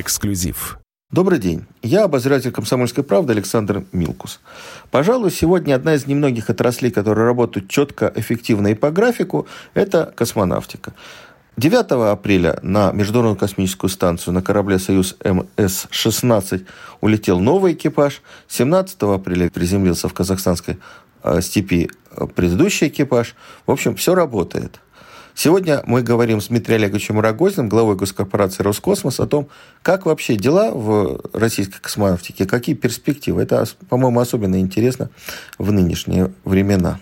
Эксклюзив. Добрый день. Я обозреватель «Комсомольской правды» Александр Милкус. Пожалуй, сегодня одна из немногих отраслей, которые работают четко, эффективно и по графику, это космонавтика. 9 апреля на Международную космическую станцию на корабле «Союз МС-16» улетел новый экипаж. 17 апреля приземлился в казахстанской э, степи э, предыдущий экипаж. В общем, все работает. Сегодня мы говорим с Дмитрием Олеговичем Рогозиным, главой госкорпорации «Роскосмос», о том, как вообще дела в российской космонавтике, какие перспективы. Это, по-моему, особенно интересно в нынешние времена.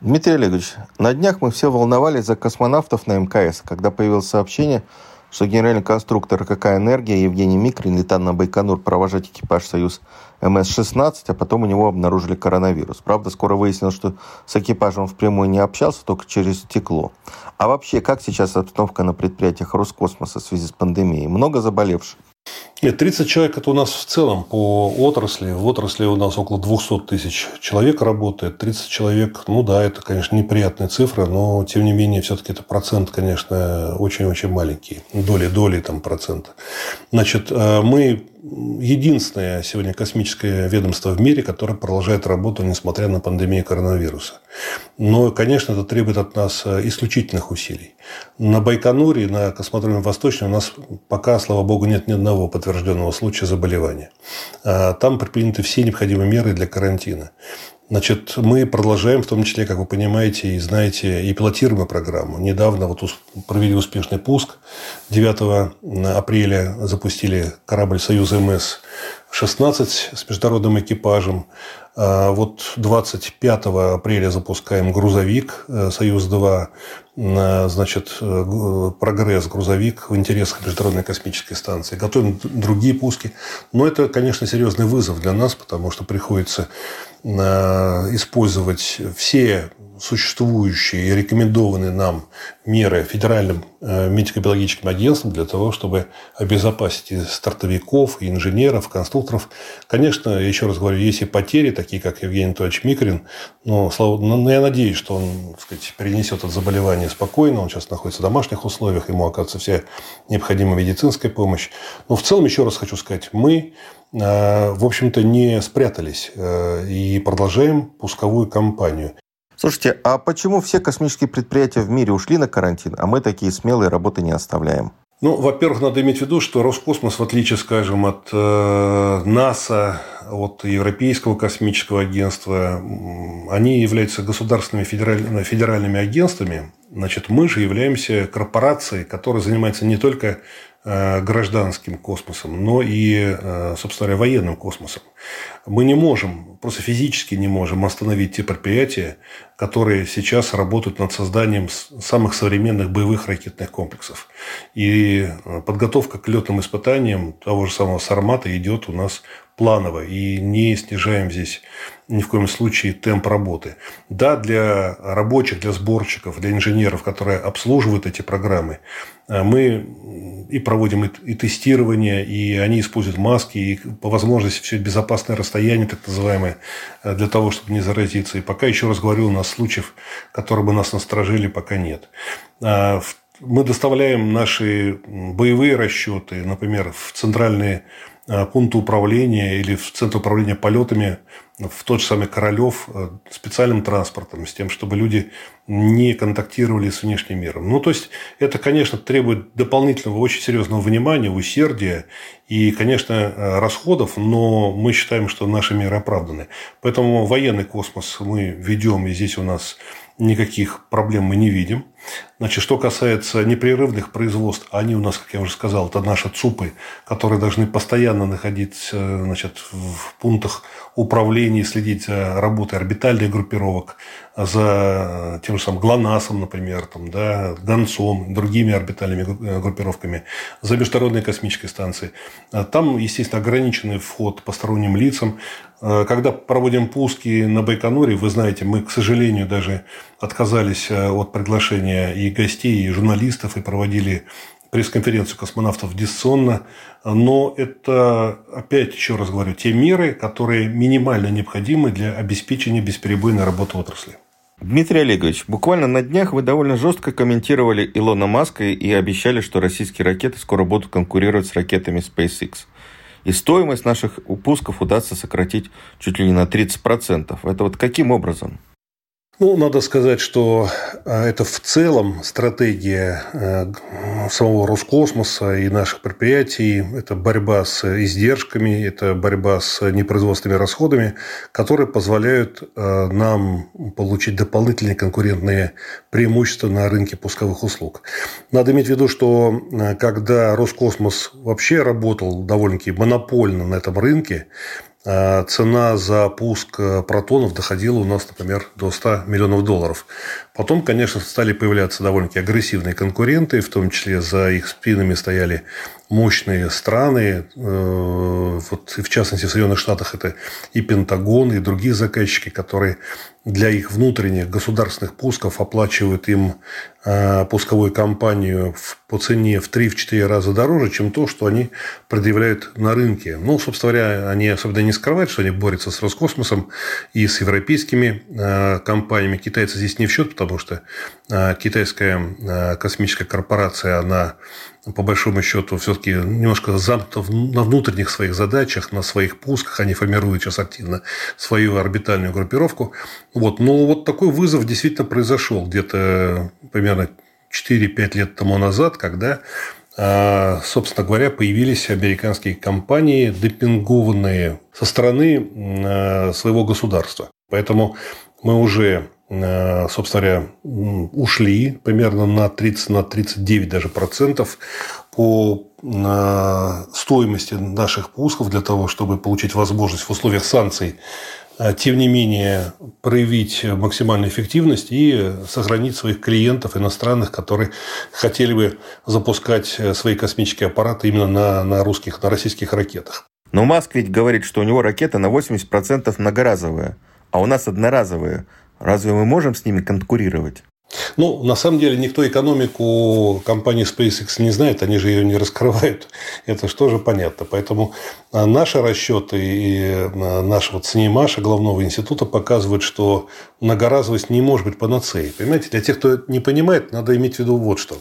Дмитрий Олегович, на днях мы все волновались за космонавтов на МКС, когда появилось сообщение, что генеральный конструктор «Какая энергия» Евгений Микрин летал на Байконур провожать экипаж «Союз МС-16», а потом у него обнаружили коронавирус. Правда, скоро выяснилось, что с экипажем впрямую не общался, только через стекло. А вообще, как сейчас обстановка на предприятиях Роскосмоса в связи с пандемией? Много заболевших? Нет, 30 человек – это у нас в целом по отрасли. В отрасли у нас около 200 тысяч человек работает. 30 человек, ну да, это, конечно, неприятная цифра, но, тем не менее, все-таки это процент, конечно, очень-очень маленький. Доли, доли там процента. Значит, э, мы единственное сегодня космическое ведомство в мире, которое продолжает работу, несмотря на пандемию коронавируса. Но, конечно, это требует от нас э, исключительных усилий. На Байконуре, на космодроме Восточном у нас пока, слава богу, нет ни одного подтвержденного случая заболевания. А там предприняты все необходимые меры для карантина. Значит, мы продолжаем, в том числе, как вы понимаете и знаете, и пилотируемую программу. Недавно вот провели успешный пуск. 9 апреля запустили корабль «Союз МС-16» с международным экипажем. А вот 25 апреля запускаем грузовик э, «Союз-2», значит, э, прогресс грузовик в интересах Международной космической станции. Готовим другие пуски. Но это, конечно, серьезный вызов для нас, потому что приходится использовать все существующие и рекомендованные нам меры федеральным э, медико-биологическим агентством для того, чтобы обезопасить и стартовиков, и инженеров, конструкторов. Конечно, еще раз говорю, есть и потери, такие как Евгений Анатольевич Микрин, но, но я надеюсь, что он так сказать, перенесет это заболевание спокойно, он сейчас находится в домашних условиях, ему оказывается вся необходимая медицинская помощь. Но в целом, еще раз хочу сказать, мы Э, в общем-то, не спрятались э, и продолжаем пусковую кампанию. Слушайте, а почему все космические предприятия в мире ушли на карантин, а мы такие смелые работы не оставляем? Ну, во-первых, надо иметь в виду, что Роскосмос, в отличие, скажем, от э, НАСА, от Европейского космического агентства, они являются государственными федеральными, федеральными агентствами. Значит, мы же являемся корпорацией, которая занимается не только гражданским космосом, но и, э, собственно говоря, военным космосом. Мы не можем, просто физически не можем остановить те предприятия, которые сейчас работают над созданием самых современных боевых ракетных комплексов. И э, подготовка к летным испытаниям того же самого «Сармата» идет у нас планово. И не снижаем здесь ни в коем случае темп работы. Да, для рабочих, для сборщиков, для инженеров, которые обслуживают эти программы, мы и проводим и тестирование, и они используют маски, и по возможности все безопасное расстояние, так называемое, э, для того, чтобы не заразиться. И пока, еще раз говорю, у нас случаев, которые бы нас насторожили, пока нет. А, мы доставляем наши боевые расчеты, например, в центральные Э, пункта управления или в центр управления полетами в тот же самый Королев э, специальным транспортом, с тем, чтобы люди не контактировали с внешним миром. Ну, то есть, это, конечно, требует дополнительного, очень серьезного внимания, усердия и, конечно, э, расходов, но мы считаем, что наши меры оправданы. Поэтому военный космос мы ведем, и здесь у нас никаких проблем мы не видим. Значит, что касается непрерывных производств, они у нас, как я уже сказал, это наши ЦУПы, которые должны постоянно находиться значит, в пунктах управления, следить за работой орбитальных группировок, за тем же самым ГЛОНАССом, например, там, да, Гонцом, другими орбитальными группировками, за Международной космической станцией. Там, естественно, ограниченный вход посторонним лицам. Когда проводим пуски на Байконуре, вы знаете, мы, к сожалению, даже отказались от приглашения и гостей, и журналистов, и проводили пресс-конференцию космонавтов дистанционно. Но это, опять еще раз говорю, те меры, которые минимально необходимы для обеспечения бесперебойной работы отрасли. Дмитрий Олегович, буквально на днях вы довольно жестко комментировали Илона Маска и обещали, что российские ракеты скоро будут конкурировать с ракетами SpaceX. И стоимость наших пусков удастся сократить чуть ли не на 30%. Это вот каким образом? Ну, надо сказать, что а, это в целом стратегия э, самого Роскосмоса и наших предприятий. Это борьба с издержками, это борьба с непроизводственными расходами, которые позволяют э, нам получить дополнительные конкурентные преимущества на рынке пусковых услуг. Надо иметь в виду, что э, когда Роскосмос вообще работал довольно-таки монопольно на этом рынке, цена за пуск э, протонов доходила у нас, например, до 100 миллионов долларов. Потом, конечно, стали появляться довольно-таки агрессивные конкуренты, в том числе за их спинами стояли мощные страны, э, вот, в частности, в Соединенных Штатах это и Пентагон, и другие заказчики, которые для их внутренних государственных пусков оплачивают им э, пусковую кампанию по цене в 3-4 раза дороже, чем то, что они предъявляют на рынке. Ну, собственно говоря, они особенно не скрывают, что они борются с Роскосмосом и с европейскими э, компаниями. Китайцы здесь не в счет, потому что китайская космическая корпорация, она по большому счету, все-таки немножко замкнута на внутренних своих задачах, на своих пусках. Они формируют сейчас активно свою орбитальную группировку. Вот. Но вот такой вызов действительно произошел где-то примерно 4-5 лет тому назад, когда а, собственно говоря, появились американские компании, депингованные со стороны а, своего государства. Поэтому мы уже собственно говоря, ушли примерно на 30, на 39 даже процентов по э, стоимости наших пусков для того, чтобы получить возможность в условиях санкций э, тем не менее, проявить максимальную эффективность и сохранить своих клиентов иностранных, которые хотели бы запускать свои космические аппараты именно на, на русских, на российских ракетах. Но Маск ведь говорит, что у него ракета на 80% многоразовая, а у нас одноразовая – Разве мы можем с ними конкурировать? Ну, на самом деле, никто экономику компании SpaceX не знает, они же ее не раскрывают. Это что же понятно. Поэтому а, наши расчеты и а, нашего ЦНИМАШа, главного института, показывают, что многоразовость не может быть панацеей. Понимаете, для тех, кто не понимает, надо иметь в виду вот что.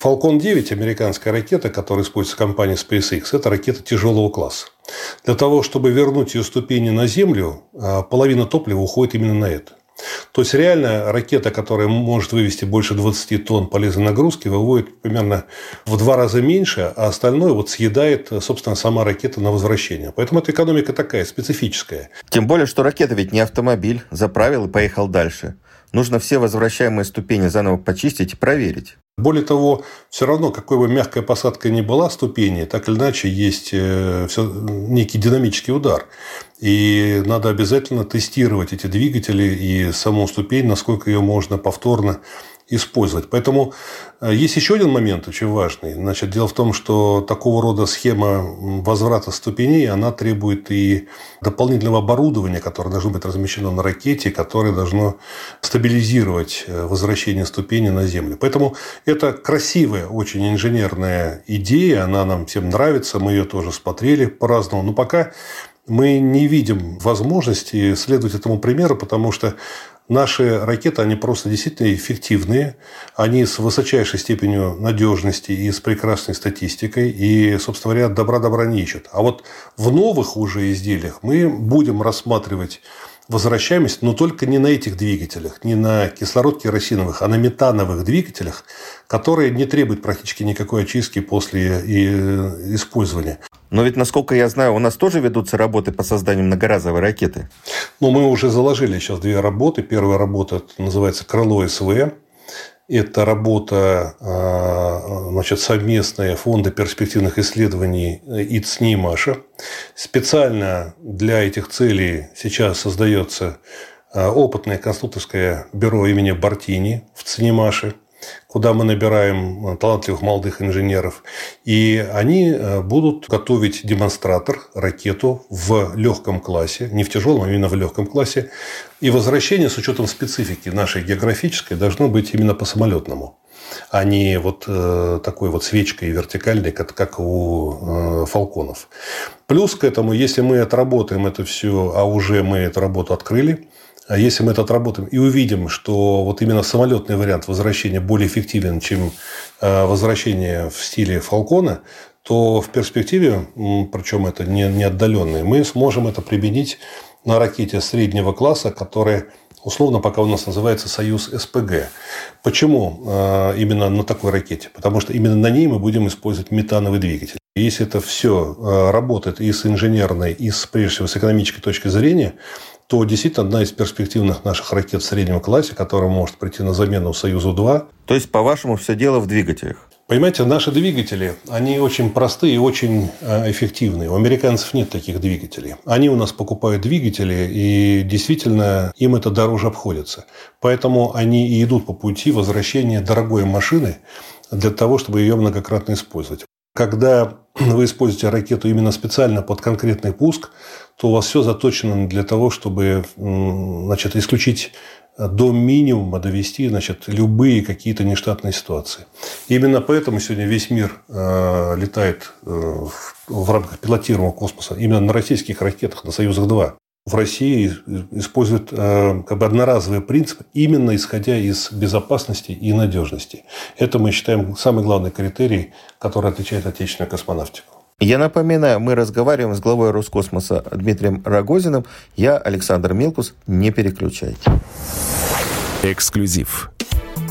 Falcon 9, американская ракета, которая используется компанией SpaceX, это ракета тяжелого класса. Для того, чтобы вернуть ее ступени на Землю, а, половина топлива уходит именно на это. То есть, реально ракета, которая может вывести больше 20 тонн полезной нагрузки, выводит примерно в два раза меньше, а остальное вот съедает, собственно, сама ракета на возвращение. Поэтому эта экономика такая, специфическая. Тем более, что ракета ведь не автомобиль. Заправил и поехал дальше. Нужно все возвращаемые ступени заново почистить и проверить. Более того, все равно, какой бы мягкая посадка ни была ступени, так или иначе есть э, все, некий динамический удар. И надо обязательно тестировать эти двигатели и саму ступень, насколько ее можно повторно использовать. Поэтому э, есть еще один момент очень важный. Значит, дело в том, что такого рода схема возврата ступеней, она требует и дополнительного оборудования, которое должно быть размещено на ракете, которое должно стабилизировать э, возвращение ступени на Землю. Поэтому это красивая, очень инженерная идея, она нам всем нравится, мы ее тоже смотрели по-разному, но пока мы не видим возможности следовать этому примеру, потому что Наши ракеты, они просто действительно эффективные, они с высочайшей степенью надежности и с прекрасной статистикой, и, собственно говоря, добра-добра не ищут. А вот в новых уже изделиях мы будем рассматривать возвращаемость, но только не на этих двигателях, не на кислород-керосиновых, а на метановых двигателях, которые не требуют практически никакой очистки после э, использования. Но ведь, насколько я знаю, у нас тоже ведутся работы по созданию многоразовой ракеты. Ну, мы уже заложили сейчас две работы. Первая работа называется «Крыло СВ». Это работа а, значит, совместная Фонда перспективных исследований и ЦНИ Маша. Специально для этих целей сейчас создается а, опытное конструкторское бюро имени Бартини в ЦНИМАШе куда мы набираем э, талантливых молодых инженеров. И они э, будут готовить демонстратор, ракету в легком классе, не в тяжелом, а именно в легком классе. И возвращение с учетом специфики нашей географической должно быть именно по самолетному а не вот э, такой вот свечкой вертикальной, как, как у э, фалконов. Плюс к этому, если мы отработаем это все, а уже мы эту работу открыли, если мы это отработаем и увидим, что вот именно самолетный вариант возвращения более эффективен, чем э, возвращение в стиле Фалкона, то в перспективе, причем это не, не отдаленные, мы сможем это применить на ракете среднего класса, которая условно пока у нас называется «Союз СПГ». Почему э, именно на такой ракете? Потому что именно на ней мы будем использовать метановый двигатель. Если это все э, работает и с инженерной, и с, прежде всего с экономической точки зрения, то действительно одна из перспективных наших ракет в среднем классе, которая может прийти на замену Союзу-2. То есть, по-вашему, все дело в двигателях? Понимаете, наши двигатели, они очень простые и очень э, эффективные. У американцев нет таких двигателей. Они у нас покупают двигатели, и действительно им это дороже обходится. Поэтому они и идут по пути возвращения дорогой машины для того, чтобы ее многократно использовать. Когда вы используете ракету именно специально под конкретный пуск, то у вас все заточено для того, чтобы значит, исключить до минимума довести значит, любые какие-то нештатные ситуации. Именно поэтому сегодня весь мир э, летает э, в, рамках пилотируемого космоса именно на российских ракетах, на «Союзах-2». В России используют э, как бы одноразовый принцип, именно исходя из безопасности и надежности. Это мы считаем самый главный критерий, который отличает отечественную космонавтику. Я напоминаю, мы разговариваем с главой Роскосмоса Дмитрием Рогозиным. Я Александр Милкус. Не переключайте. Эксклюзив.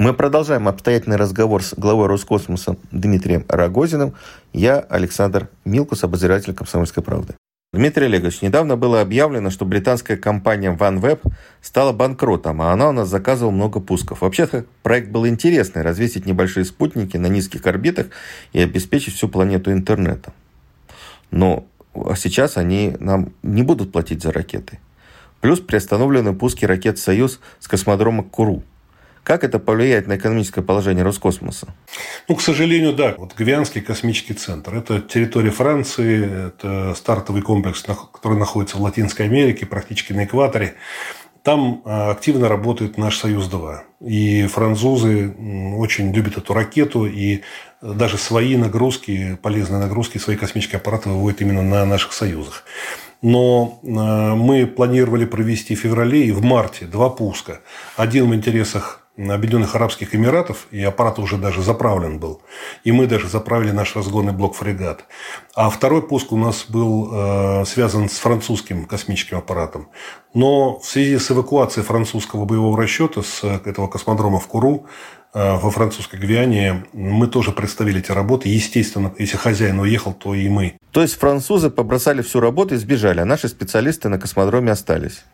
Мы продолжаем обстоятельный разговор с главой Роскосмоса Дмитрием Рогозиным. Я Александр Милкус, обозреватель «Комсомольской правды». Дмитрий Олегович, недавно было объявлено, что британская компания OneWeb стала банкротом, а она у нас заказывала много пусков. Вообще-то проект был интересный – развесить небольшие спутники на низких орбитах и обеспечить всю планету интернетом. Но сейчас они нам не будут платить за ракеты. Плюс приостановлены пуски ракет «Союз» с космодрома Куру – как это повлияет на экономическое положение Роскосмоса? Ну, к сожалению, да. Вот Гвианский космический центр. Это территория Франции, это стартовый комплекс, который находится в Латинской Америке, практически на экваторе. Там а, активно работает наш «Союз-2». И французы очень любят эту ракету, и даже свои нагрузки, полезные нагрузки, свои космические аппараты выводят именно на наших союзах. Но а, мы планировали провести в феврале и в марте два пуска. Один в интересах Объединенных Арабских Эмиратов, и аппарат уже даже заправлен был. И мы даже заправили наш разгонный блок «Фрегат». А второй пуск у нас был э, связан с французским космическим аппаратом. Но в связи с эвакуацией французского боевого расчета с этого космодрома в Куру Э, во французской Гвиане мы тоже представили эти работы. Естественно, если хозяин уехал, то и мы. То есть французы побросали всю работу и сбежали, а наши специалисты на космодроме остались?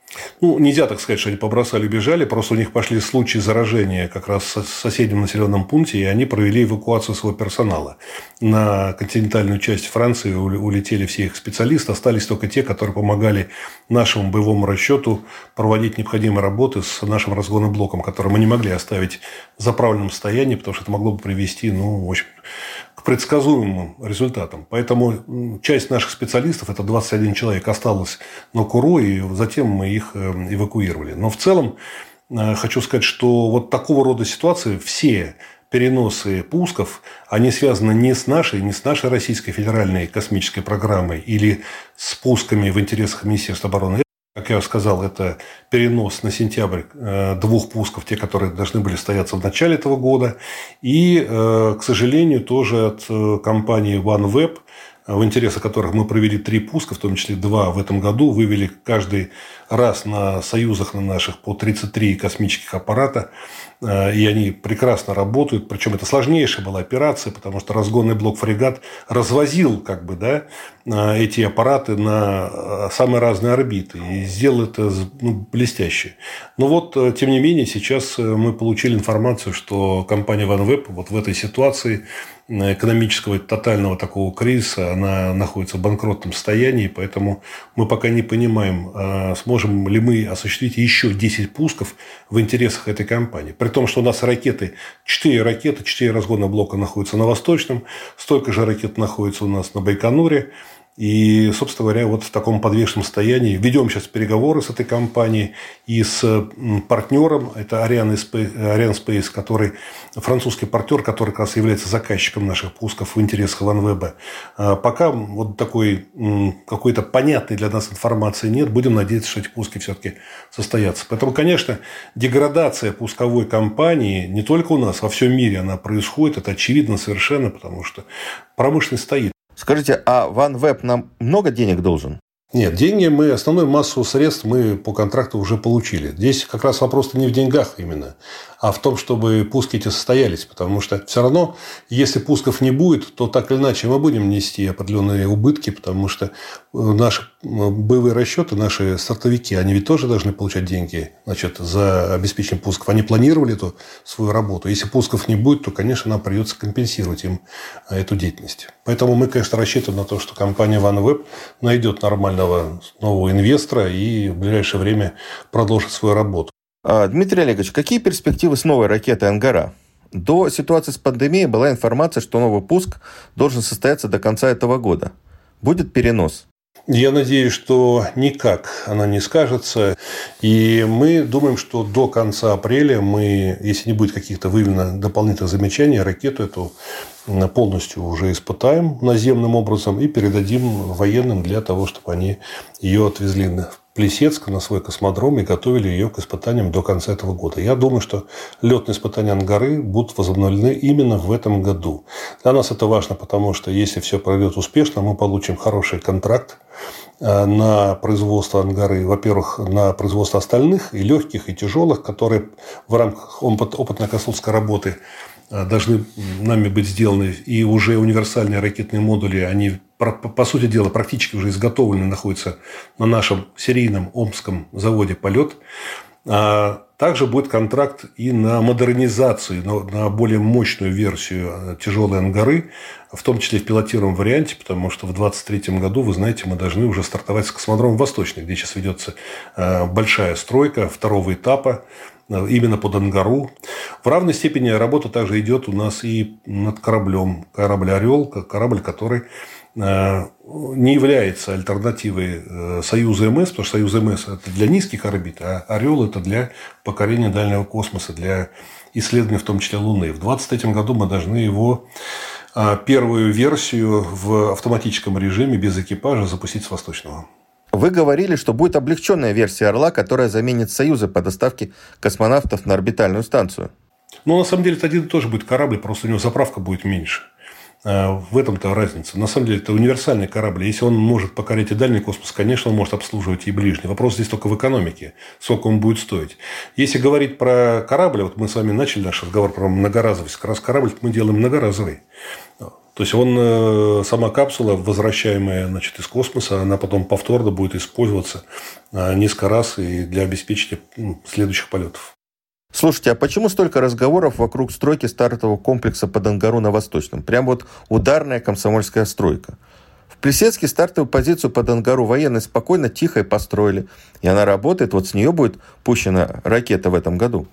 Ну, нельзя так сказать, что они побросали и бежали. Просто у них пошли случаи заражения как раз в соседнем населенном пункте, и они провели эвакуацию своего персонала. На континентальную часть Франции улетели все их специалисты, остались только те, которые помогали нашему боевому расчету проводить необходимые работы с нашим разгонным блоком, который мы не могли оставить заправленным направленном состоянии, потому что это могло бы привести ну, в общем, к предсказуемым результатам. Поэтому часть наших специалистов, это 21 человек, осталось на Куру, и затем мы их э, эвакуировали. Но в целом э, хочу сказать, что вот такого рода ситуации все переносы пусков, они связаны не с нашей, не с нашей Российской федеральной космической программой или с пусками в интересах Министерства обороны как я сказал, это перенос на сентябрь э, двух пусков, те, которые должны были стояться в начале этого года. И, э, к сожалению, тоже от э, компании OneWeb, в интересах которых мы провели три пуска, в том числе два в этом году, вывели каждый раз на союзах на наших по 33 космических аппарата. Э, и они прекрасно работают. Причем это сложнейшая была операция, потому что разгонный блок «Фрегат» развозил как бы, да, э, эти аппараты на э, самые разные орбиты. И сделал это ну, блестяще. Но вот, тем не менее, сейчас мы получили информацию, что компания OneWeb вот в этой ситуации экономического тотального такого кризиса, она находится в банкротном состоянии, поэтому мы пока не понимаем, сможем ли мы осуществить еще 10 пусков в интересах этой компании. При том, что у нас ракеты, 4 ракеты, 4 разгона блока находятся на Восточном, столько же ракет находится у нас на Байконуре, и, собственно говоря, вот в таком подвешенном состоянии ведем сейчас переговоры с этой компанией и с партнером, это Ariane Space, который французский партнер, который как раз является заказчиком наших пусков в интересах OneWeb. А пока вот такой какой-то понятной для нас информации нет, будем надеяться, что эти пуски все-таки состоятся. Поэтому, конечно, деградация пусковой компании не только у нас, во всем мире она происходит, это очевидно совершенно, потому что промышленность стоит. Скажите, а OneWeb нам много денег должен? Нет, деньги мы, основную массу средств мы по контракту уже получили. Здесь как раз вопрос-то не в деньгах именно, а в том, чтобы пуски эти состоялись. Потому что все равно, если пусков не будет, то так или иначе мы будем нести определенные убытки, потому что э, наши боевые расчеты, наши стартовики, они ведь тоже должны получать деньги значит, за обеспечение пусков. Они планировали эту свою работу. Если пусков не будет, то, конечно, нам придется компенсировать им э, эту деятельность. Поэтому мы, конечно, рассчитываем на то, что компания OneWeb найдет нормального нового инвестора и в ближайшее время продолжит свою работу. А, Дмитрий Олегович, какие перспективы с новой ракетой «Ангара»? До ситуации с пандемией была информация, что новый пуск должен состояться до конца этого года. Будет перенос? Я надеюсь, что никак она не скажется. И мы думаем, что до конца апреля мы, если не будет каких-то выявлено дополнительных замечаний, ракету эту полностью уже испытаем наземным образом и передадим военным для того, чтобы они ее отвезли в Плесецк на свой космодром и готовили ее к испытаниям до конца этого года. Я думаю, что летные испытания Ангары будут возобновлены именно в этом году. Для нас это важно, потому что если все пройдет успешно, мы получим хороший контракт э, на производство Ангары, во-первых, на производство остальных и легких, и тяжелых, которые в рамках опытно-конструкторской работы э, должны нами быть сделаны. И уже универсальные ракетные модули, они по сути дела, практически уже изготовлены, находятся на нашем серийном омском заводе «Полет». А также будет контракт и на модернизацию, на более мощную версию э, тяжелой ангары, в том числе в пилотируемом варианте, потому что в 2023 году, вы знаете, мы должны уже стартовать с космодромом Восточный, где сейчас ведется э, большая стройка второго этапа э, именно под Ангару. В равной степени работа также идет у нас и над кораблем. Корабль «Орел», корабль, который не является альтернативой э, Союза МС, потому что Союз МС – это для низких орбит, а Орел – это для покорения дальнего космоса, для исследования в том числе Луны. В 2023 году мы должны его э, первую версию в автоматическом режиме без экипажа запустить с Восточного. Вы говорили, что будет облегченная версия «Орла», которая заменит «Союзы» по доставке космонавтов на орбитальную станцию. Ну, на самом деле, это один и тот же будет корабль, просто у него заправка будет меньше. Э, в этом-то разница. На самом деле, это универсальный корабль. Если он может покорять и дальний космос, конечно, он может обслуживать и ближний. Вопрос здесь только в экономике. Сколько он будет стоить. Если говорить про корабль, вот мы с вами начали наш разговор про многоразовость. Как раз корабль мы делаем многоразовый. То есть, он, э, сама капсула, возвращаемая значит, из космоса, она потом повторно будет использоваться э, несколько раз и для обеспечения следующих полетов. Слушайте, а почему столько разговоров вокруг стройки стартового комплекса под Ангару на Восточном? Прям вот ударная комсомольская стройка. В Плесецке стартовую позицию под Ангару военные спокойно, тихо и построили. И она работает, вот с нее будет пущена ракета в этом году.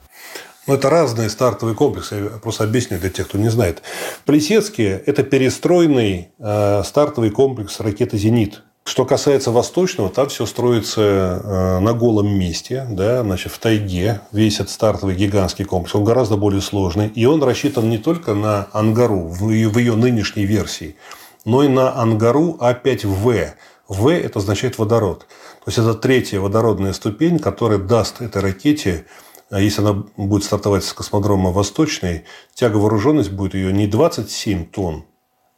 Ну, это разные стартовые комплексы. Я просто объясню для тех, кто не знает. Плесецкие – это перестроенный э, стартовый комплекс ракеты «Зенит». Что касается восточного, там все строится э, на голом месте, да, значит, в тайге. Весь этот стартовый гигантский комплекс, он гораздо более сложный. И он рассчитан не только на Ангару в ее нынешней версии, но и на Ангару А5В. В – это означает водород. То есть, это третья водородная ступень, которая даст этой ракете а если она будет стартовать с космодрома Восточный, тяговооруженность будет ее не 27 тонн,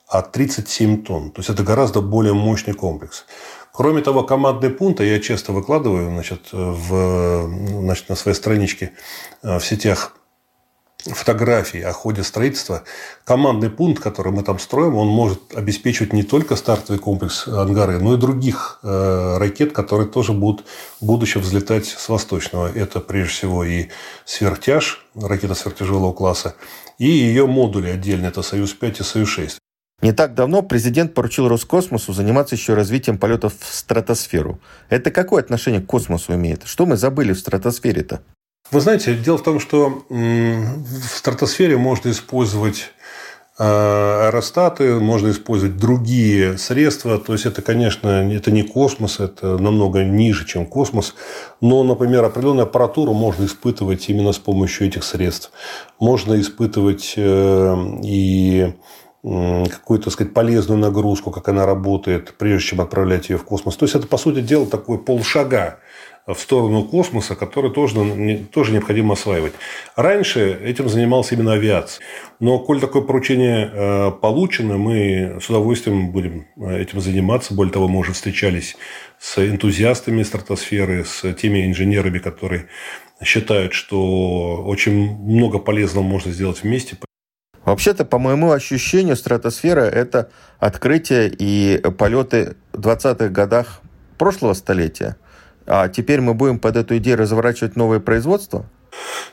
а 37 тонн. То есть, это гораздо более мощный комплекс. Кроме того, командные пункты я часто выкладываю значит, в, значит, на своей страничке э, в сетях фотографий о ходе строительства, командный пункт, который мы там строим, он может обеспечивать не только стартовый комплекс «Ангары», но и других э, ракет, которые тоже будут в будущем взлетать с восточного. Это, прежде всего, и «Сверхтяж», ракета сверхтяжелого класса, и ее модули отдельно, это «Союз-5» и «Союз-6». Не так давно президент поручил Роскосмосу заниматься еще развитием полетов в стратосферу. Это какое отношение к космосу имеет? Что мы забыли в стратосфере-то? Вы знаете, дело в том, что в стратосфере можно использовать э, аэростаты, можно использовать другие средства. То есть, это, конечно, это не космос, это намного ниже, чем космос. Но, например, определенную аппаратуру можно испытывать именно с помощью этих средств. Можно испытывать э, и какую-то, так сказать, полезную нагрузку, как она работает, прежде чем отправлять ее в космос. То есть, это, по сути дела, такой полшага в сторону космоса, который тоже, тоже необходимо осваивать. Раньше этим занимался именно авиация. Но, коль такое поручение э, получено, мы с удовольствием будем э, этим заниматься. Более того, мы уже встречались с энтузиастами стратосферы, с теми инженерами, которые считают, что очень много полезного можно сделать вместе. Вообще-то, по моему ощущению, стратосфера – это открытие и полеты в 20-х годах прошлого столетия – а теперь мы будем под эту идею разворачивать новое производство?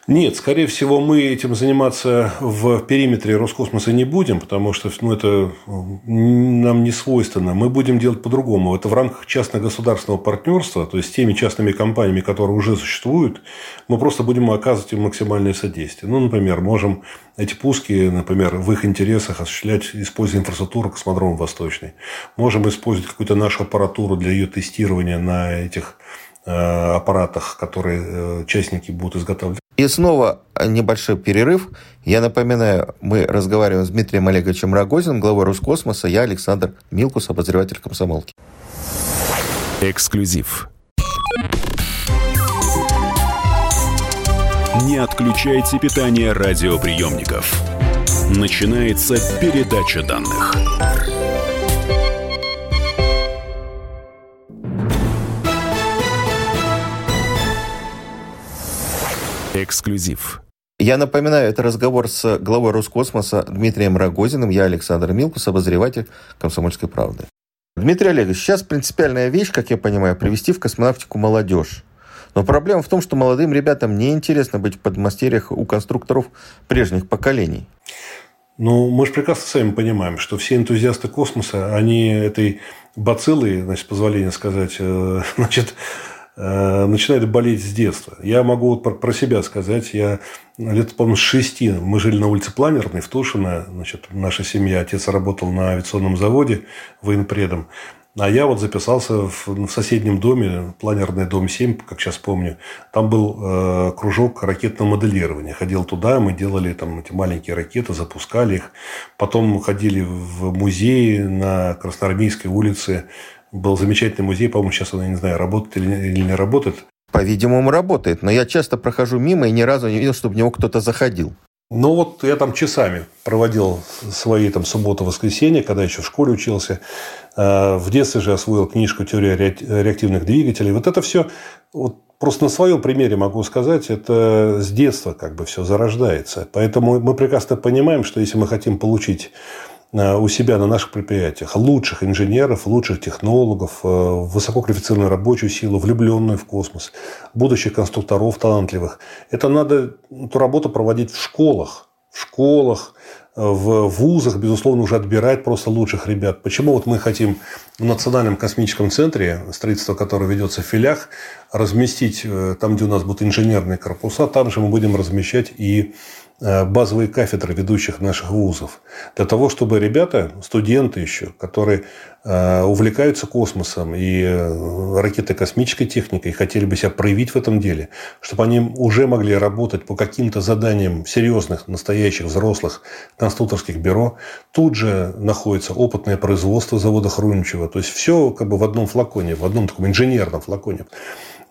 Нет, скорее всего, мы этим заниматься в периметре Роскосмоса не будем, потому что ну, это нам не свойственно. Мы будем делать по-другому. Это в рамках частно-государственного партнерства, то есть с теми частными компаниями, которые уже существуют, мы просто будем оказывать им максимальное содействие. Ну, например, можем эти пуски, например, в их интересах осуществлять, используя инфраструктуру космодрома Восточный. Можем использовать какую-то нашу аппаратуру для ее тестирования на этих аппаратах, которые э, частники будут изготавливать. И снова небольшой перерыв. Я напоминаю, мы разговариваем с Дмитрием Олеговичем Рогозиным, главой Роскосмоса, я Александр Милкус, обозреватель комсомолки. Эксклюзив. Не отключайте питание радиоприемников. Начинается передача данных. Эксклюзив. Я напоминаю, это разговор с главой Роскосмоса Дмитрием Рогозиным. Я Александр Милкус, обозреватель «Комсомольской правды». Дмитрий Олегович, сейчас принципиальная вещь, как я понимаю, привести в космонавтику молодежь. Но проблема в том, что молодым ребятам не интересно быть в подмастерьях у конструкторов прежних поколений. Ну, мы же прекрасно сами понимаем, что все энтузиасты космоса, они этой бациллой, значит, позволение сказать, э, значит, начинает болеть с детства. Я могу вот про, про себя сказать. Я лет, по-моему, с шести. Мы жили на улице Планерной в Тушино. Значит, наша семья. Отец работал на авиационном заводе военпредом. А я вот записался в, в соседнем доме, планерный дом 7, как сейчас помню. Там был э, кружок ракетного моделирования. Ходил туда, мы делали там эти маленькие ракеты, запускали их. Потом ходили в музей на Красноармейской улице был замечательный музей, по-моему, сейчас он, я не знаю, работает или не работает. По-видимому, работает, но я часто прохожу мимо и ни разу не видел, чтобы в него кто-то заходил. Ну, вот я там часами проводил свои там субботы-воскресенья, когда еще в школе учился. Э, в детстве же освоил книжку «Теория реактивных двигателей». Вот это все, вот просто на своем примере могу сказать, это с детства как бы все зарождается. Поэтому мы прекрасно понимаем, что если мы хотим получить у себя на наших предприятиях лучших инженеров, лучших технологов, э, высококвалифицированную рабочую силу, влюбленную в космос, будущих конструкторов талантливых. Это надо эту работу проводить в школах, в школах, э, в вузах, безусловно, уже отбирать просто лучших ребят. Почему вот мы хотим в Национальном космическом центре, строительство которого ведется в филях, разместить там, где у нас будут инженерные корпуса, там же мы будем размещать и Э, базовые кафедры ведущих наших вузов. Для того, чтобы ребята, студенты еще, которые э, увлекаются космосом и э, ракетно-космической техникой, и хотели бы себя проявить в этом деле, чтобы они уже могли работать по каким-то заданиям серьезных, настоящих, взрослых конструкторских бюро. Тут же находится опытное производство завода Хруничева. То есть, все как бы в одном флаконе, в одном таком инженерном флаконе.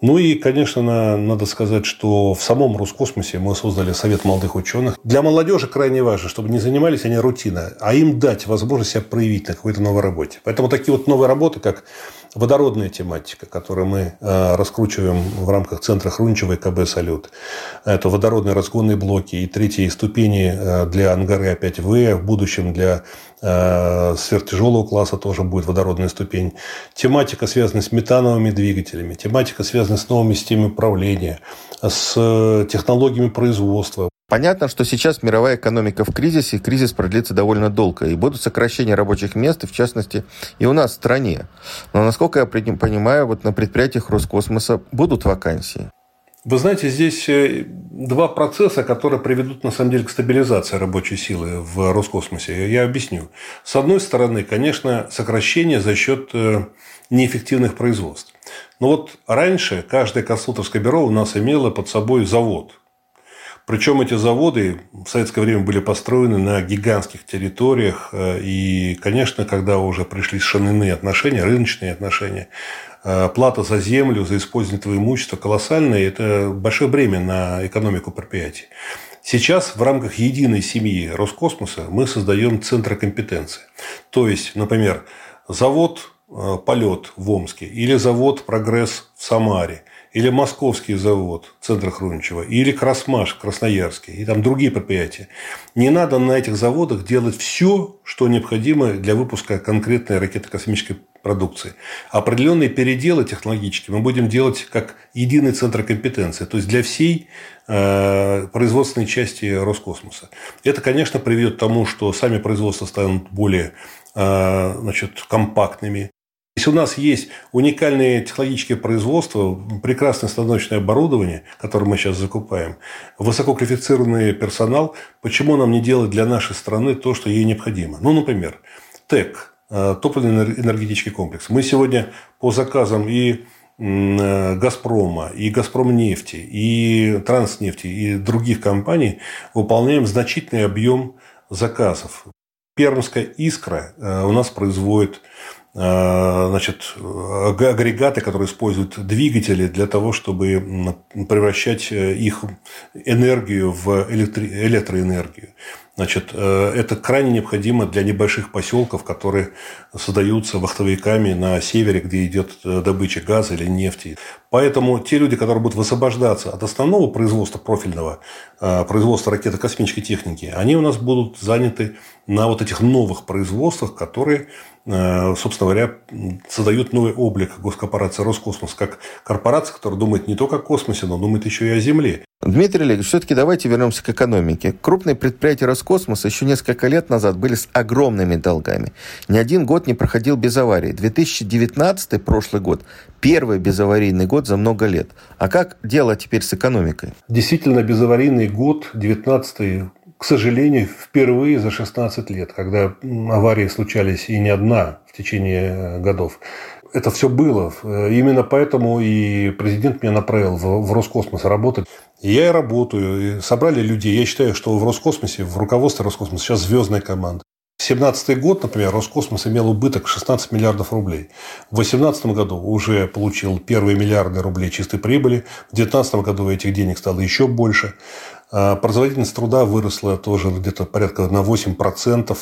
Ну и, конечно, надо сказать, что в самом Роскосмосе мы создали Совет молодых ученых. Для молодежи крайне важно, чтобы не занимались они рутиной, а им дать возможность себя проявить на какой-то новой работе. Поэтому такие вот новые работы, как водородная тематика, которую мы э, раскручиваем в рамках центра Хрунчева и КБ «Салют». Это водородные разгонные блоки и третьи ступени э, для ангары 5В, в будущем для э, сверхтяжелого класса тоже будет водородная ступень. Тематика, связанная с метановыми двигателями, тематика, связанная с новыми системами управления, с технологиями производства. Понятно, что сейчас мировая экономика в кризисе, и кризис продлится довольно долго, и будут сокращения рабочих мест, и в частности и у нас в стране. Но, насколько я понимаю, вот на предприятиях Роскосмоса будут вакансии. Вы знаете, здесь э, два процесса, которые приведут, на самом деле, к стабилизации рабочей силы в Роскосмосе. Я объясню. С одной стороны, конечно, сокращение за счет э, неэффективных производств. Но вот раньше каждое конструкторское бюро у нас имело под собой завод – причем эти заводы в советское время были построены на гигантских территориях. Э, и, конечно, когда уже пришли совершенные отношения, рыночные отношения, э, плата за землю, за использование твоего имущества колоссальная. Это большое бремя на экономику предприятий. Сейчас в рамках единой семьи Роскосмоса мы создаем центры компетенции. То есть, например, завод э, «Полет» в Омске или завод «Прогресс» в Самаре – или Московский завод центра Хруничева, или Красмаш Красноярский, и там другие предприятия. Не надо на этих заводах делать все, что необходимо для выпуска конкретной ракетно-космической продукции. Определенные переделы технологические мы будем делать как единый центр компетенции, то есть для всей э, производственной части Роскосмоса. Это, конечно, приведет к тому, что сами производства станут более э, значит, компактными, если у нас есть уникальные технологические производства, прекрасное станочное оборудование, которое мы сейчас закупаем, высококвалифицированный персонал, почему нам не делать для нашей страны то, что ей необходимо? Ну, например, ТЭК, э, топливно-энергетический комплекс. Мы сегодня по заказам и э, Газпрома, и Газпромнефти, и Транснефти, и других компаний выполняем значительный объем заказов. Пермская «Искра» э, у нас производит значит, агрегаты, которые используют двигатели для того, чтобы превращать э, их энергию в электроэнергию. Значит, э, это крайне необходимо для небольших поселков, которые создаются вахтовиками на севере, где идет э, добыча газа или нефти. Поэтому те люди, которые будут высвобождаться от основного производства профильного, э, производства ракетно-космической техники, они у нас будут заняты на вот этих новых производствах, которые, собственно говоря, создают новый облик госкорпорации Роскосмос, как корпорация, которая думает не только о космосе, но думает еще и о Земле. Дмитрий Олегович, все-таки давайте вернемся к экономике. Крупные предприятия Роскосмоса еще несколько лет назад были с огромными долгами. Ни один год не проходил без аварий. 2019, прошлый год, первый безаварийный год за много лет. А как дело теперь с экономикой? Действительно, безаварийный год, 19 к сожалению, впервые за 16 лет, когда аварии случались и не одна в течение годов это все было. Именно поэтому и президент меня направил в, Роскосмос работать. Я и работаю. И собрали людей. Я считаю, что в Роскосмосе, в руководстве Роскосмоса сейчас звездная команда. 2017 год, например, Роскосмос имел убыток 16 миллиардов рублей. В 2018 году уже получил первые миллиарды рублей чистой прибыли. В 2019 году этих денег стало еще больше. А, производительность труда выросла тоже где-то порядка на 8%.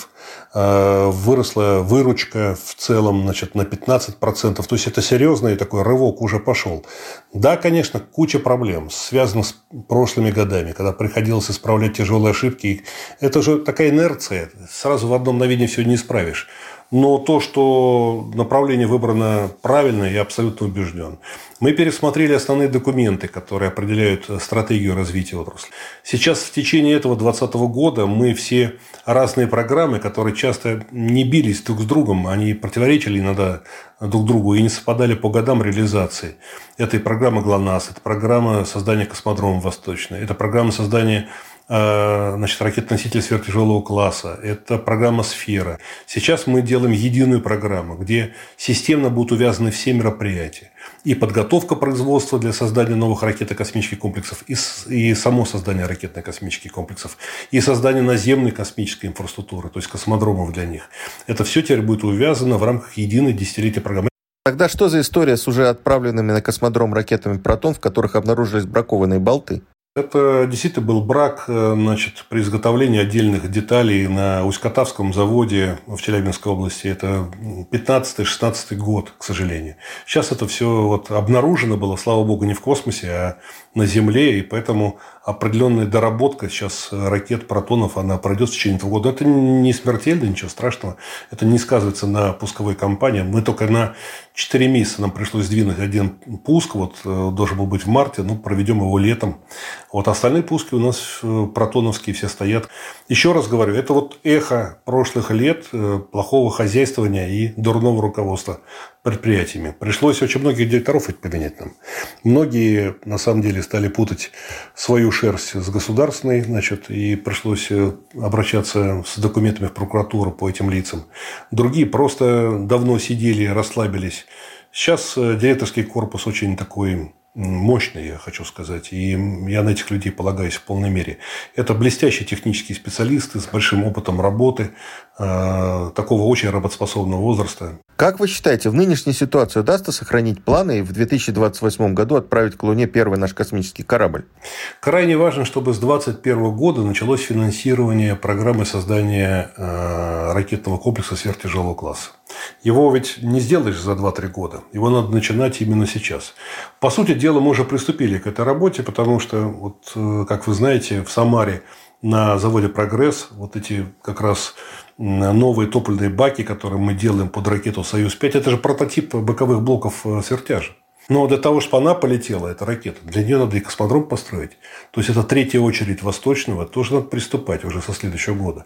А, выросла выручка в целом значит, на 15%. То есть, это серьезный такой рывок уже пошел. Да, конечно, куча проблем, связанных с прошлыми годами, когда приходилось исправлять тяжелые ошибки. Это же такая инерция. Сразу в одном мгновении все не исправишь. Но то, что направление выбрано правильно, я абсолютно убежден. Мы пересмотрели основные документы, которые определяют стратегию развития отрасли. Сейчас в течение этого 2020 года мы все разные программы, которые часто не бились друг с другом, они противоречили иногда друг другу и не совпадали по годам реализации. Это и программа ГЛОНАСС, это программа создания космодрома Восточный, это программа создания Э, значит, ракет-носитель сверхтяжелого класса. Это программа «Сфера». Сейчас мы делаем единую программу, где системно будут увязаны все мероприятия. И подготовка производства для создания новых ракетно-космических комплексов, и, и само создание ракетно-космических комплексов, и создание наземной космической инфраструктуры, то есть космодромов для них. Это все теперь будет увязано в рамках единой десятилетия программы. Тогда что за история с уже отправленными на космодром ракетами «Протон», в которых обнаружились бракованные болты? Это действительно был брак э, значит, при изготовлении отдельных деталей на Усть-Катавском заводе в Челябинской области. Это 15-16 год, к сожалению. Сейчас это все вот обнаружено было, слава богу, не в космосе, а на Земле. И поэтому определенная доработка сейчас ракет, протонов, она пройдет в течение этого года. Это не смертельно, ничего страшного. Это не сказывается на пусковой кампании. Мы только на 4 месяца нам пришлось сдвинуть один пуск. Вот э, должен был быть в марте. Ну, проведем его летом. Вот остальные пуски у нас э, протоновские все стоят. Еще раз говорю, это вот эхо прошлых лет э, плохого хозяйствования и дурного руководства предприятиями. Пришлось очень многих директоров поменять нам. Многие, на самом деле, стали путать свою шерсть с государственной, значит, и пришлось э, обращаться с документами в прокуратуру по этим лицам. Другие просто давно сидели, расслабились. Сейчас директорский корпус очень такой мощный, я хочу сказать. И я на этих людей полагаюсь в полной мере. Это блестящие технические специалисты с большим опытом работы, э, такого очень работоспособного возраста. Как вы считаете, в нынешней ситуации удастся сохранить планы и в 2028 году отправить к Луне первый наш космический корабль? Крайне важно, чтобы с 2021 года началось финансирование программы создания э, ракетного комплекса сверхтяжелого класса. Его ведь не сделаешь за 2-3 года. Его надо начинать именно сейчас. По сути дела, мы уже приступили к этой работе, потому что, вот, э, как вы знаете, в Самаре на заводе «Прогресс» вот эти как раз новые топливные баки, которые мы делаем под ракету «Союз-5», это же прототип боковых блоков э, свертяжа. Но для того, чтобы она полетела, эта ракета, для нее надо и космодром построить. То есть, это третья очередь Восточного, тоже надо приступать уже со следующего года.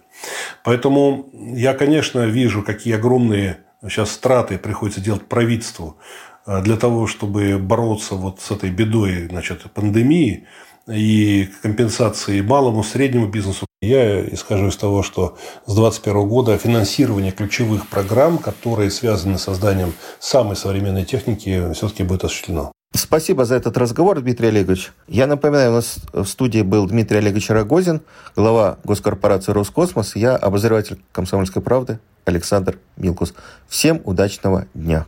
Поэтому я, конечно, вижу, какие огромные сейчас страты приходится делать правительству для того, чтобы бороться вот с этой бедой значит, пандемии и компенсации малому, среднему бизнесу. Я исхожу из того, что с 2021 года финансирование ключевых программ, которые связаны с созданием самой современной техники, все-таки будет осуществлено. Спасибо за этот разговор, Дмитрий Олегович. Я напоминаю, у нас в студии был Дмитрий Олегович Рогозин, глава госкорпорации «Роскосмос». Я обозреватель «Комсомольской правды» Александр Милкус. Всем удачного дня.